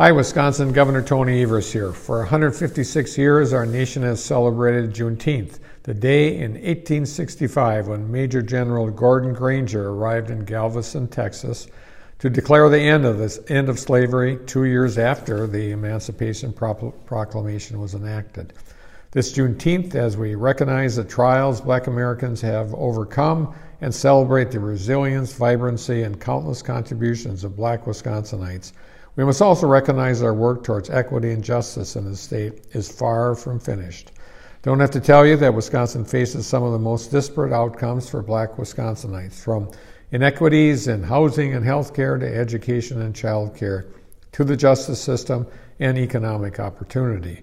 Hi, Wisconsin. Governor Tony Evers here. For 156 years, our nation has celebrated Juneteenth, the day in 1865 when Major General Gordon Granger arrived in Galveston, Texas, to declare the end of this end of slavery two years after the Emancipation Proclamation was enacted. This Juneteenth, as we recognize the trials black Americans have overcome and celebrate the resilience, vibrancy, and countless contributions of black Wisconsinites, we must also recognize our work towards equity and justice in the state is far from finished. Don't have to tell you that Wisconsin faces some of the most disparate outcomes for black Wisconsinites, from inequities in housing and health care to education and child care to the justice system and economic opportunity.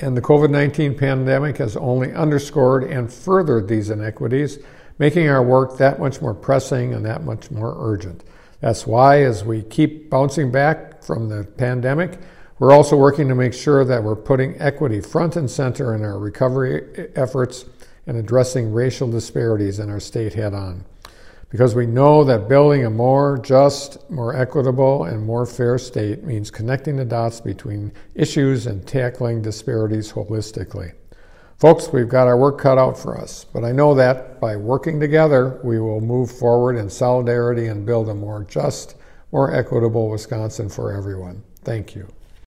And the COVID 19 pandemic has only underscored and furthered these inequities, making our work that much more pressing and that much more urgent. That's why, as we keep bouncing back from the pandemic, we're also working to make sure that we're putting equity front and center in our recovery efforts and addressing racial disparities in our state head on because we know that building a more just, more equitable, and more fair state means connecting the dots between issues and tackling disparities holistically. Folks, we've got our work cut out for us, but I know that by working together, we will move forward in solidarity and build a more just, more equitable Wisconsin for everyone. Thank you.